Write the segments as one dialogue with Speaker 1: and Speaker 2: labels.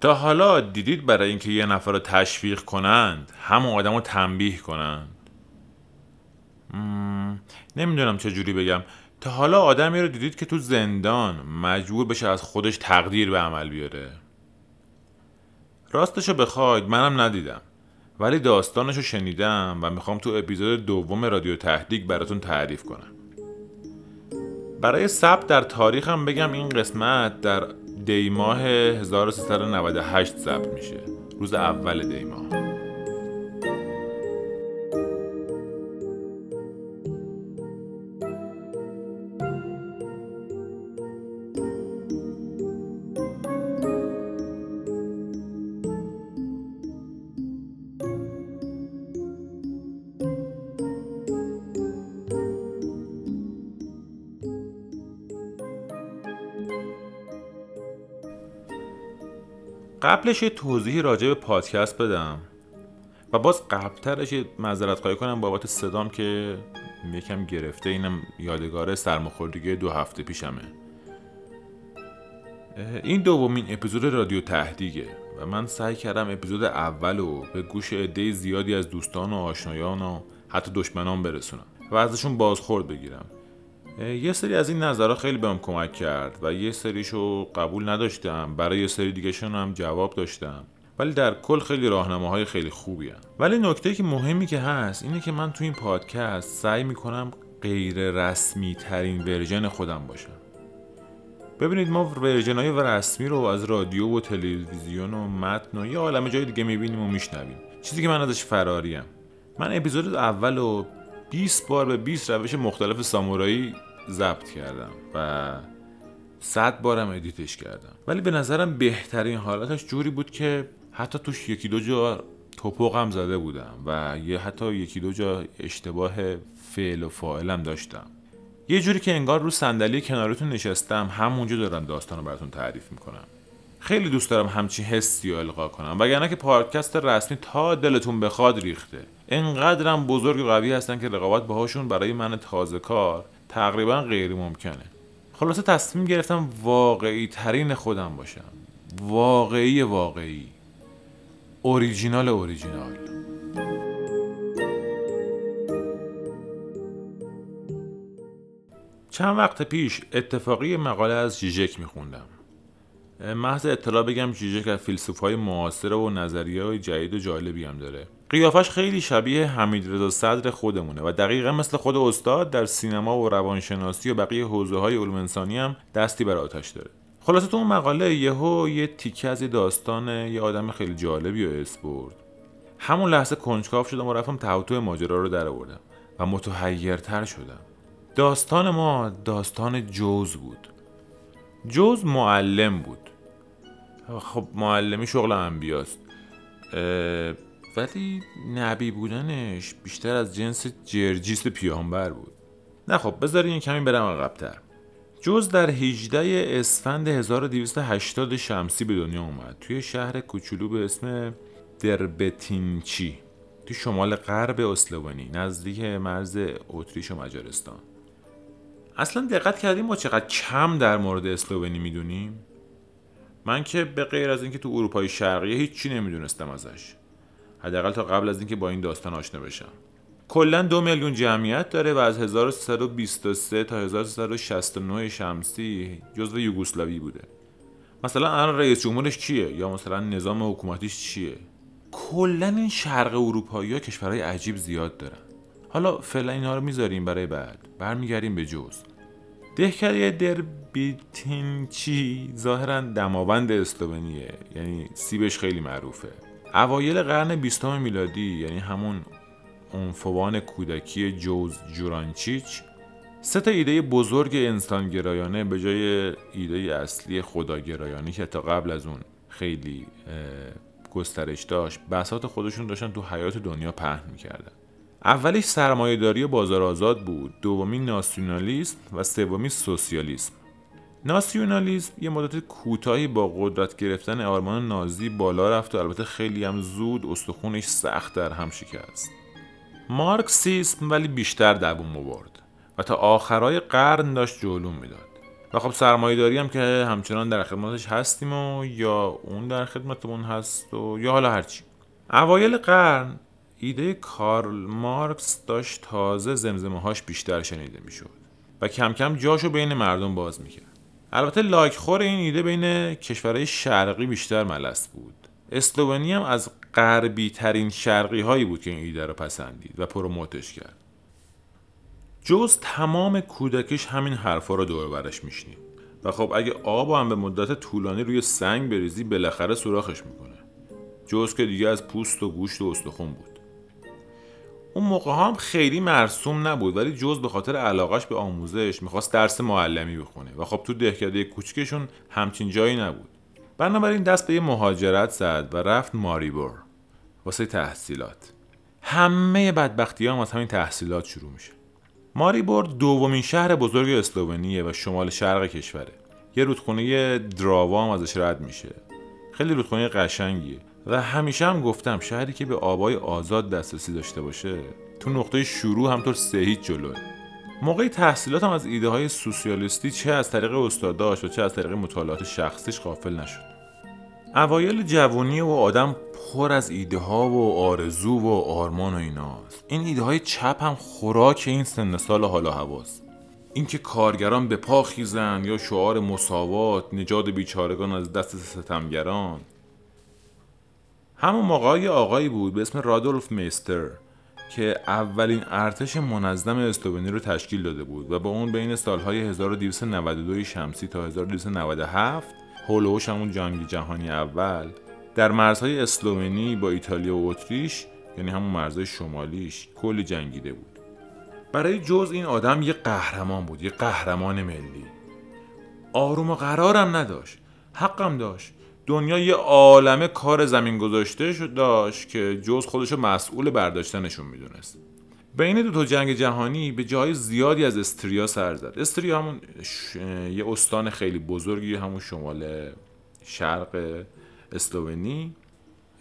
Speaker 1: تا حالا دیدید برای اینکه یه نفر رو تشویق کنند همون آدم رو تنبیه کنند. نمی‌دونم چه جوری بگم. تا حالا آدمی رو دیدید که تو زندان مجبور بشه از خودش تقدیر به عمل بیاره. راستشو بخواید منم ندیدم. ولی داستانشو شنیدم و می‌خوام تو اپیزود دوم رادیو تهدیگ براتون تعریف کنم. برای ثبت در تاریخم بگم این قسمت در دیماه 1398 ثبت میشه. روز اول دیماه. قبلش یه توضیحی راجع به پادکست بدم. و باز قبلترش معذرت خواهی کنم بابت صدام که یکم گرفته. اینم یادگار سرماخوردگی دو هفته پیشمه. این دومین اپیزود رادیو تهدیگه. و من سعی کردم اپیزود اول رو به گوش عده زیادی از دوستان و آشنایان و حتی دشمنان برسونم. و ازشون بازخورد بگیرم. یه سری از این نظرها خیلی بهم کمک کرد و یه سریشو قبول نداشتم. برای یه سری دیگه هم جواب داشتم. ولی در کل خیلی راهنماهای خیلی خوبی هم. ولی نکته که مهمی که هست اینه که من تو این پادکست سعی می‌کنم غیر رسمی ترین version خودم باشم. ببینید ما version های رسمی رو از رادیو و تلویزیون و متن و یه عالم جای دیگه می‌بینیم و میشنویم. چیزی که من ازش فراریم. من اپیزود اول و 20 بار به 20 روش مختلف سامورایی ضبط کردم و صد بارم ادیتش کردم. ولی به نظرم بهترین حالتش جوری بود که حتی توش یکی دو جا توپقم زده بودم و یه حتی یکی دو جا اشتباه فعل و فاعلم داشتم. یه جوری که انگار رو صندلی کنارتون نشستم همونجا دارم داستان رو براتون تعریف می‌کنم. خیلی دوست دارم همچین حسی رو القا کنم وگرنه که پادکست رسمی تا دلتون بخواد ریخته. انقدرم بزرگ و قوی هستن که رقابت باهاشون برای من تازه کار تقریبا غیر ممکنه. خلاصه تصمیم گرفتم واقعی ترین خودم باشم. واقعی واقعی. اوریجینال اوریجینال. چند وقت پیش اتفاقی مقاله از جیجک میخوندم. محض اطلاع بگم جیجک از فیلسوف معاصره و نظریه های جدید و جالبی هم داره. قیافش خیلی شبیه حمید رضا صدر خودمونه و دقیقا مثل خود استاد در سینما و روانشناسی و بقیه حوزه های علوم انسانی هم دستی بر آتش داره. خلاصه تو اون مقاله یهو یه تیکه از یه داستان یه آدم خیلی جالبی و اسپورد همون لحظه کنجکاو شدم و رفتم تهوتو ماجرا رو در آوردم و متحیرتر شدم. داستان ما داستان جوز بود. جوز معلم بود. خب معلمی شغل انبیاست. ولی نبی بودنش بیشتر از جنس جرجیس پیامبر بود. نه خب بذارین کمی برم عقبتر. جز در 18 اسفند 1280 شمسی به دنیا اومد. توی شهر کوچولو به اسم دربتینچی توی شمال غرب اسلوونی نزدیک مرز اتریش و مجارستان. اصلا دقت کردیم ما چقدر کم در مورد اسلوونی می‌دونیم؟ من که به غیر از اینکه تو اروپای شرقی هیچی نمی‌دونستم ازش. حداقل تا قبل از اینکه با این داستان آشنا بشم. کلا دو میلیون جمعیت داره و از 1323 تا 1369 شمسی جزو یوگسلاوی بوده. مثلا الان رئیس جمهورش کیه یا مثلا نظام حکومتیش چیه؟ کلا این شرق اروپایی ها کشورهای عجیب زیاد دارن. حالا فعلا اینها رو می‌ذاریم برای بعد. برمیگردیم به جوز دهکده دربیتینچی ظاهرا دماوند اسلوونیه. یعنی سیبش خیلی معروفه. اوایل قرن بیستم میلادی یعنی همون عنفوان کودکی جوز جورانچیچ سه تا ایده بزرگ انسانگرایانه به جای ایده اصلی خداگرایانی که تا قبل از اون خیلی گسترش داشت بسات خودشون داشتن تو حیات دنیا پهن می‌کردن. اولیش سرمایهداری بازار آزاد بود دومی ناسیونالیسم و سومی سوسیالیسم. ناسیونالیسم یه مدت کوتاهی با قدرت گرفتن آرمان نازی بالا رفت و البته خیلی هم زود استخونش سخت در هم شکست. مارکسیسم ولی بیشتر دووم برد و تا آخرای قرن داشت جلوم می‌داد. و خب سرمایه هم که همچنان در خدمتش هستیم و یا اون در خدمتمون هست و یا حالا هرچی اوایل قرن ایده کارل مارکس داشت تازه زمزمه هاش بیشتر شنیده می‌شد و کم کم جاشو بین مردم باز می‌کرد. البته لایک خور این ایده بین کشورهای شرقی بیشتر ملس بود. اسلوونی هم از غربی ترین شرقی هایی بود که این ایده رو پسندید و پروموتش کرد. جز تمام کودکش همین حرفا رو دور برش میشنید. و خب اگه آب هم به مدت طولانی روی سنگ بریزی بالاخره سوراخش می‌کنه. جز که دیگه از پوست و گوشت و استخون بود. اون موقع هم خیلی مرسوم نبود ولی جز به خاطر علاقش به آموزش می‌خواست درس معلمی بخونه و خب تو دهکده کوچکشون همچین جایی نبود. بنابراین دست به یه مهاجرت زد و رفت ماریبور واسه تحصیلات. همه بدبختی هم از همین تحصیلات شروع میشه. ماریبور دومین شهر بزرگ اسلوونیه و شمال شرق کشوره. یه رودخونه دراوا هم ازش رد میشه. خیلی رودخونه قشنگیه. و همیشه هم گفتم شهری که به آبای آزاد دسترسی داشته باشه تو نقطه شروع همطور سه هیچ جلوه. موقع تحصیلاتم از ایده های سوسیالیستی چه از طریق استاداش و چه از طریق مطالعات شخصیش غافل نشد. اوایل جوانی و آدم پر از ایده ها و آرزو و آرمان و ایناست. این ایده های چپ هم خوراک این سن سال حالا هواست. اینکه کارگران به پا خیزن یا شعار مساوات نجات بیچارگان از دست ستمگران همون موقع آقایی بود به اسم رادولف میستر که اولین ارتش منظم استوونی رو تشکیل داده بود و با اون بین سالهای 1292 شمسی تا 1297 هولوش همون جنگ جهانی اول در مرزهای اسلوونی با ایتالیا و اتریش یعنی همون مرزهای شمالیش کلی جنگیده بود. برای جز این آدم یه قهرمان بود یه قهرمان ملی. آروم و قرارم نداشت حقم داشت. دنیا یه عالمه کار زمین گذاشته داشت که جز خودشو مسئول برداشتنشون می‌دونست. بین دو تا جنگ جهانی به جای زیادی از استریا سر زد. استریا همون یه استان خیلی بزرگی همون شمال شرق اسلوونی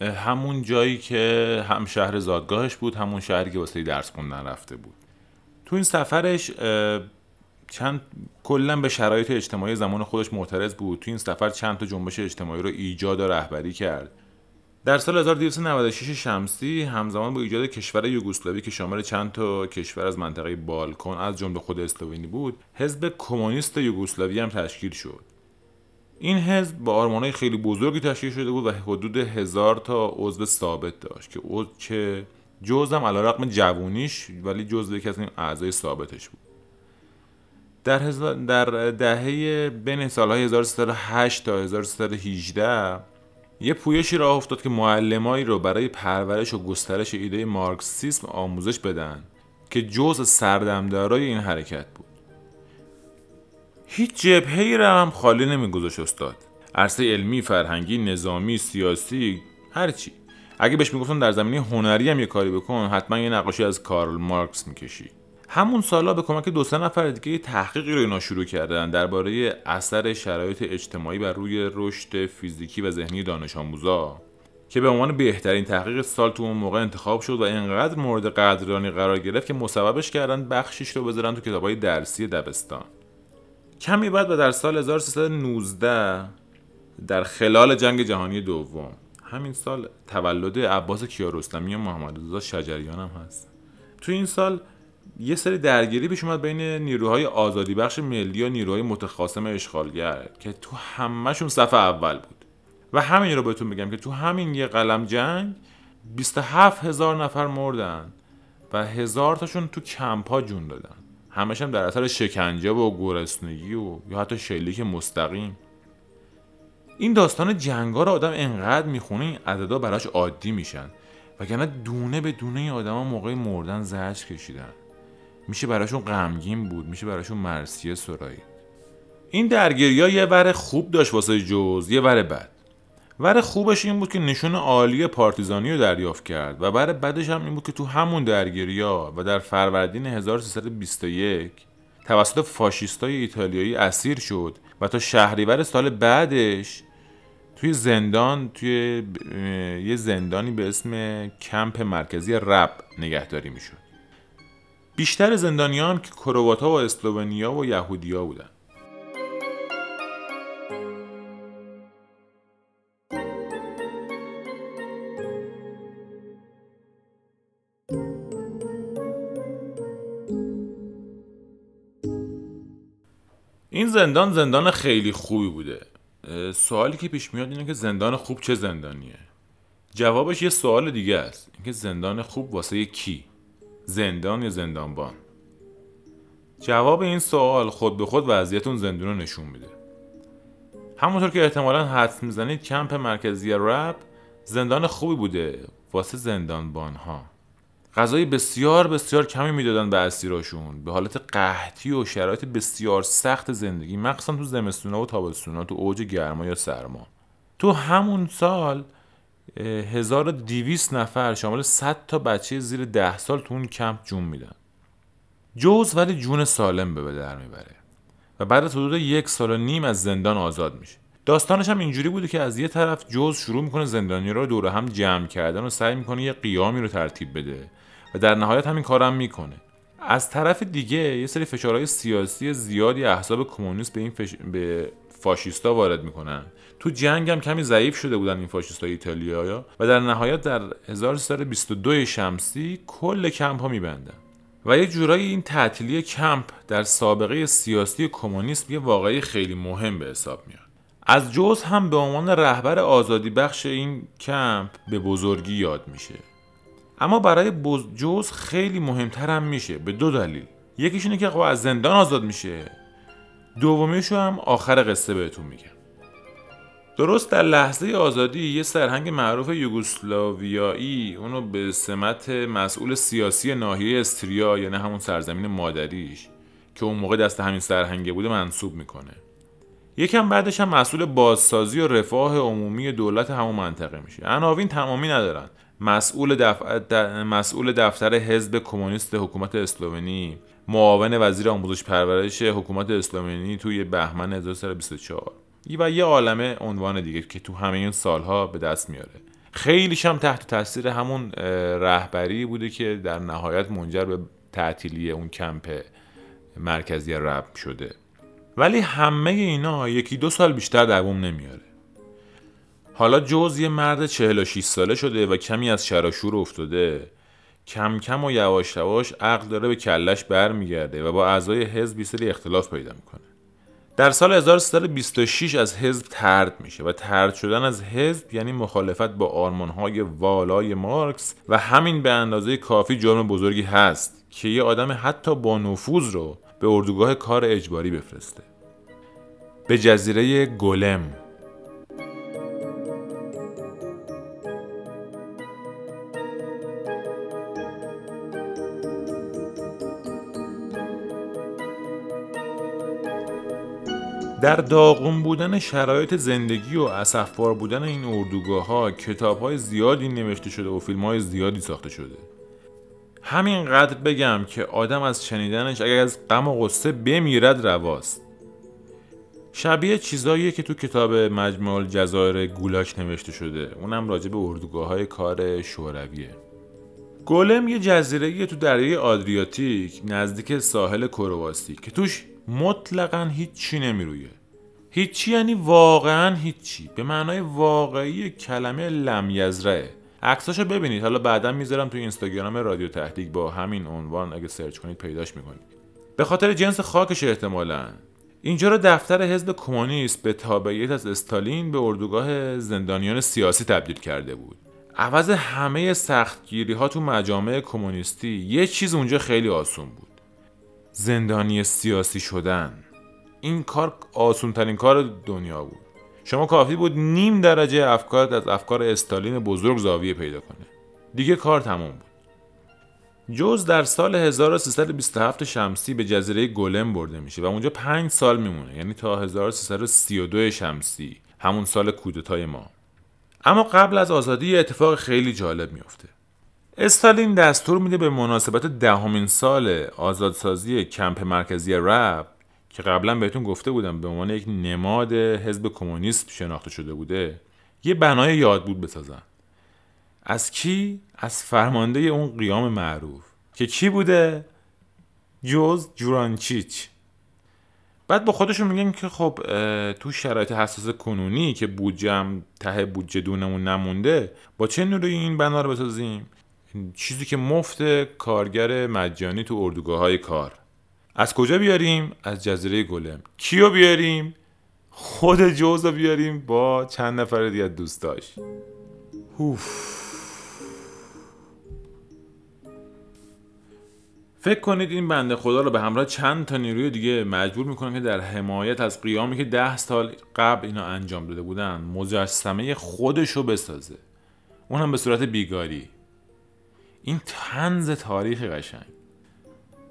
Speaker 1: همون جایی که هم شهر زادگاهش بود همون شهری که واسه درس خوندن رفته بود. تو این سفرش چند کلا به شرایط اجتماعی زمان خودش معترض بود. تو این سفر چند تا جنبش اجتماعی رو ایجاد و رهبری کرد. در سال 1296 شمسی همزمان با ایجاد کشور یوگسلاوی که شامل چند تا کشور از منطقه بالکان از جمله خود اسلوونی بود حزب کمونیست یوگسلاوی هم تشکیل شد. این حزب با آرمانهای خیلی بزرگی تشکیل شده بود و حدود هزار تا عضو ثابت داشت که که جزم علی رقم جوونیش ولی جزو یکی از این اعضای ثابتش بود. در, در دهه بین سالهای 1308 تا 1318 یه پویشی راه افتاد که معلمایی رو برای پرورش و گسترش ایده مارکسیسم آموزش بدن که جز سردمدارای این حرکت بود. هیچ جبهه را هم خالی نمیگذاشت استاد. عرصه علمی، فرهنگی، نظامی، سیاسی هرچی اگه بهش می‌گفتن در زمینه هنری هم یه کاری بکن حتما یه نقاشی از کارل مارکس می‌کشی. همون سالا به کمک دو سه نفر دیگه تحقیقی رو اینا شروع کردن. درباره اثر شرایط اجتماعی بر روی رشد فیزیکی و ذهنی دانش آموزا که به عنوان بهترین تحقیق سال تو اون موقع انتخاب شد و اینقدر مورد قدردانی قرار گرفت که مسببش کردن بخشش رو بذارن تو کتابای درسی دبستان. کمی بعد و در سال 1319 در خلال جنگ جهانی دوم همین سال تولد عباس کیارستمی و محمد رضا شجریان هم هست. تو این سال یه سری درگیری پیش اومد بین نیروهای آزادی بخش ملی و نیروهای متخاصم اشغالگر که تو همهشون صف اول بود. و همین رو بهتون بگم که تو همین یه قلم جنگ 27 هزار نفر مردن و هزار تاشون تو کمپ ها جون دادن. همش هم در اثر شکنجه و گرسنگی و یا حتی شلیک مستقیم. این داستان جنگا رو آدم انقدر می‌خونه این عددا براش عادی میشن. وگرنه دونه به دونه این آدما موقع مردن زجر کشیدن. میشه براشون غمگین بود میشه براشون مرسیه سرایید این درگیری ها یه ور خوب داشت واسه جز یه ور بد. ور خوبش این بود که نشون عالی پارتیزانی رو دریافت کرد و بر بدش هم این بود که تو همون درگیری ها و در فروردین 1321 توسط فاشیستای ایتالیایی اسیر شد و تا شهریور سال بعدش توی زندان توی یه زندانی به اسم کمپ مرکزی رب نگهداری می‌شد. بیشتر زندانیان که کرواتا و اسلوونیا و یهودیا بودند. این زندان زندان خیلی خوبی بوده. سوالی که پیش میاد اینه که زندان خوب چه زندانیه؟ جوابش یه سوال دیگه است. اینکه زندان خوب واسه کی؟ زندان یا زندانبان؟ جواب این سوال خود به خود وضعیت اون زندون رو نشون میده. همونطور که احتمالا حدس می‌زنید کمپ مرکزی رب زندان خوبی بوده واسه زندانبان ها غذای بسیار بسیار کمی می‌دادن به اسیراشون به حالت قحطی و شرایط بسیار سخت زندگی مخصوصا تو زمستونا و تابستونا تو اوج گرما یا سرما. تو همون سال 1200 نفر شامل 100 تا بچه زیر 10 سال تو اون کمپ جون میدن. جوز ولی جون سالم به در می‌بره. و بعد از حدود یک سال و نیم از زندان آزاد میشه. داستانش هم اینجوری بوده که از یه طرف جوز شروع می‌کنه زندانی رو دور هم جمع کردن و سعی می‌کنه یه قیامی رو ترتیب بده. و در نهایت همین کارم می‌کنه. از طرف دیگه یه سری فشارهای سیاسی زیادی احزاب کمونیست به این فش... به فاشیستا وارد می‌کنن. تو جنگ هم کمی ضعیف شده بودن این فاشیستا ایتالیا و در نهایت در 1322 شمسی کل کمپ ها میبندن. و یه جورایی این تعطیلی کمپ در سابقه سیاسی کمونیسم یه واقعی خیلی مهم به حساب میاد. از جوز هم به عنوان رهبر آزادی بخش این کمپ به بزرگی یاد میشه. اما برای جوز خیلی مهمتر هم میشه به دو دلیل. یکیش اینه که از زندان آزاد میشه. دومیشو هم آخر قصه بهتون میگم. درست در لحظه آزادی یه سرهنگ معروف یوگسلاویایی اونو به سمت مسئول سیاسی ناحیه استریا یعنی همون سرزمین مادریش که اون موقع دست همین سرهنگه بوده منصوب می‌کنه. یکم بعدش هم مسئول بازسازی و رفاه عمومی دولت همون منطقه میشه. عناوین تمامی ندارن. مسئول, دفتر, مسئول دفتر حزب کمونیست حکومت اسلوونی معاون وزیر آموزش پرورش حکومت اسلوونی توی بهمن 1324 و یه عالمه عنوان دیگه که تو همه این سالها به دست میاره. خیلیش هم تحت تاثیر همون رهبری بوده که در نهایت منجر به تعطیلی اون کمپ مرکزی رب شده. ولی همه اینا یکی دو سال بیشتر دوام نمیاره. حالا جوز یه مرد 46 ساله شده و کمی از شراشور افتاده کم کم و یواش یواش عقل داره به کلش برمیگرده و با اعضای حزب سری اختلاف پیدا می‌کنه. در سال 1326 از حزب ترد میشه و ترد شدن از حزب یعنی مخالفت با آرمانهای والای مارکس و همین به اندازه کافی جرم بزرگی هست که یه آدم حتی با نفوذ رو به اردوگاه کار اجباری بفرسته. به جزیره گلم. در داغون بودن شرایط زندگی و اسفبار بودن این اردوگاه ها کتاب های زیادی نوشته شده و فیلم های زیادی ساخته شده. همینقدر بگم که آدم از شنیدنش اگر از غم و غصه بمیرد رواست. شبیه چیزاییه که تو کتاب مجموع الجزایر گولاک نوشته شده. اونم راجع به اردوگاه های کار شورویه. گولم یه جزیره تو دریای آدریاتیک نزدیک ساحل کرواسی که توش مطلقا هیچی نمیرویه. هیچی یعنی واقعا هیچی. به معنای واقعی کلمه لمیزرعه عکساشو ببینید. حالا بعدا می‌ذارم تو اینستاگرام رادیو تهدیگ با همین عنوان اگه سرچ کنید پیداش می‌کنید. به خاطر جنس خاکش احتمالا. اینجا رو دفتر حزب کمونیست به تابعیت از استالین به اردوگاه زندانیان سیاسی تبدیل کرده بود. عوض همه سختگیری ها تو مجامع کمونیستی یه چیز اونجا خیلی آسون بود. زندانی سیاسی شدن. این کار آسون ترین کار دنیا بود. شما کافی بود نیم درجه افکارت از افکار استالین بزرگ زاویه پیدا کنه. دیگه کار تمام بود. جوز در سال 1327 شمسی به جزیره گلم برده میشه و اونجا پنج سال میمونه یعنی تا 1332 شمسی همون سال کودتای ما. اما قبل از آزادی اتفاق خیلی جالب میفته استالین دستور میده به مناسبت دهمین سال آزادسازی کمپ مرکزی رب که قبلا بهتون گفته بودم به عنوان یک نماد حزب کمونیست شناخته شده بوده یه بنای یادبود بسازن. از کی؟ از فرمانده اون قیام معروف. که کی بوده؟ جوز جورانچیچ. بعد با خودشون میگن که خب تو شرایط حساس کنونی که بودجم ته بودجه دونمون نمونده با چه نوری این بنا رو بسازیم؟ چیزی که مفت کارگر مجانی تو اردوگاه های کار. از کجا بیاریم؟ از جزیره گلم. کیو بیاریم؟ خود جوز رو بیاریم با چند نفر دیگه دوستاش. فکر کنید این بنده خدا رو به همراه چند تا نیروی دیگه مجبور می‌کنم که در حمایت از قیامی که ده سال قبل اینا انجام داده بودن مجسمه خودش رو بسازه. اون هم به صورت بیگاری. این تنز تاریخ قشنگ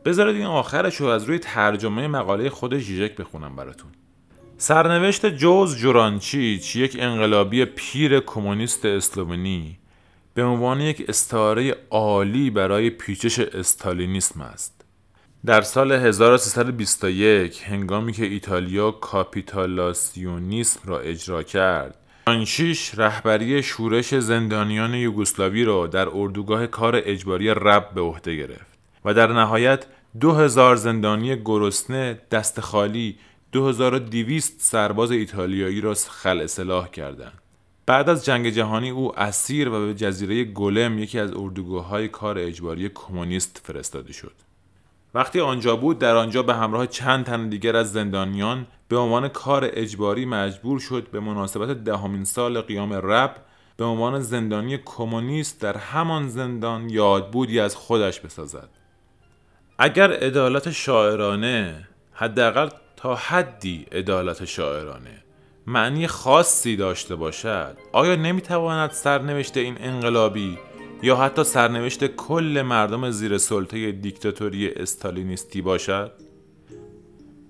Speaker 1: بذارید این آخرش رو از روی ترجمه مقاله خود ژیژک بخونم براتون سرنوشت جوز جورانچیچ یک انقلابی پیر کمونیست اسلوونی به عنوان یک استعاره عالی برای پیچش استالینیسم است. در سال 1321 هنگامی که ایتالیا کاپیتالاسیونیسم را اجرا کرد آنشیش رهبری شورش زندانیان یوگسلاوی را در اردوگاه کار اجباری رب به عهده گرفت و در نهایت دو هزار زندانی گرسنه دست خالی 2200 سرباز ایتالیایی را خل اصلاح کردند. بعد از جنگ جهانی او اسیر و به جزیره گلم یکی از اردوگاه های کار اجباری کمونیست فرستاده شد. وقتی آنجا بود در آنجا به همراه چند تن دیگر از زندانیان به عنوان کار اجباری مجبور شد به مناسبت دهمین سال قیام رب به عنوان زندانی کمونیست در همان زندان یادبودی از خودش بسازد. اگر عدالت شاعرانه حداقل تا حدی عدالت شاعرانه معنی خاصی داشته باشد آیا نمی‌تواند سرنوشت این انقلابی یا حتی سرنوشت کل مردم زیر سلطه دیکتاتوری استالینیستی باشد؟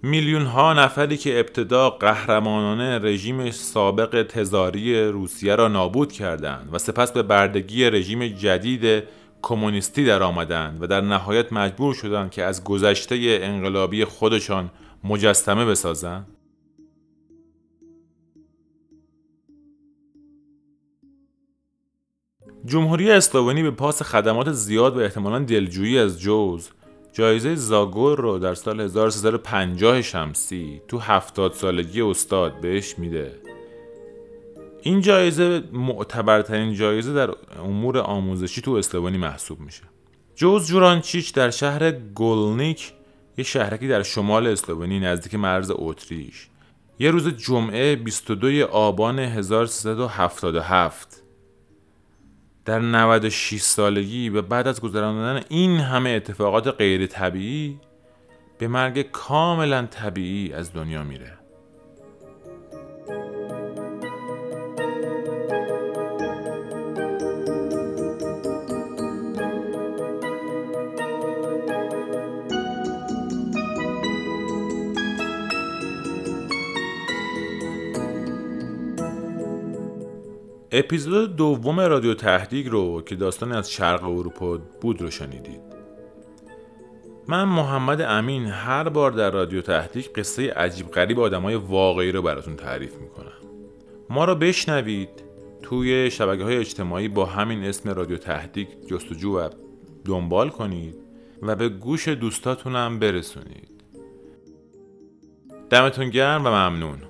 Speaker 1: میلیون ها نفری که ابتدا قهرمانانه رژیم سابق تزاری روسیه را نابود کردند و سپس به بردگی رژیم جدید کمونیستی در آمدند و در نهایت مجبور شدند که از گذشته انقلابی خودشان مجسمه بسازند. جمهوری اسلوونی به پاس خدمات زیاد و احتمالا دلجویی از جوز جایزه زاگور رو در سال 1350 شمسی تو هفتاد سالگی استاد بهش میده. این جایزه معتبرترین جایزه در امور آموزشی تو اسلوونی محسوب میشه. جوز جورانچیچ در شهر گولنیک یه شهرکی در شمال اسلوونی نزدیک مرز اتریش. یه روز جمعه 22 آبان 1377 در 96 سالگی و بعد از گذراندن این همه اتفاقات غیر طبیعی به مرگ کاملا طبیعی از دنیا میره. اپیزود دوم رادیو تهدیگ رو که داستانی از شرق اروپا بود رو شنیدید. من محمد امین هر بار در رادیو تهدیگ قصه عجیب غریب آدمای واقعی رو براتون تعریف می‌کنم. ما رو بشنوید توی شبکه های اجتماعی با همین اسم رادیو تهدیگ جستجو و دنبال کنید و به گوش دوستاتونم برسونید. دمتون گرم و ممنون.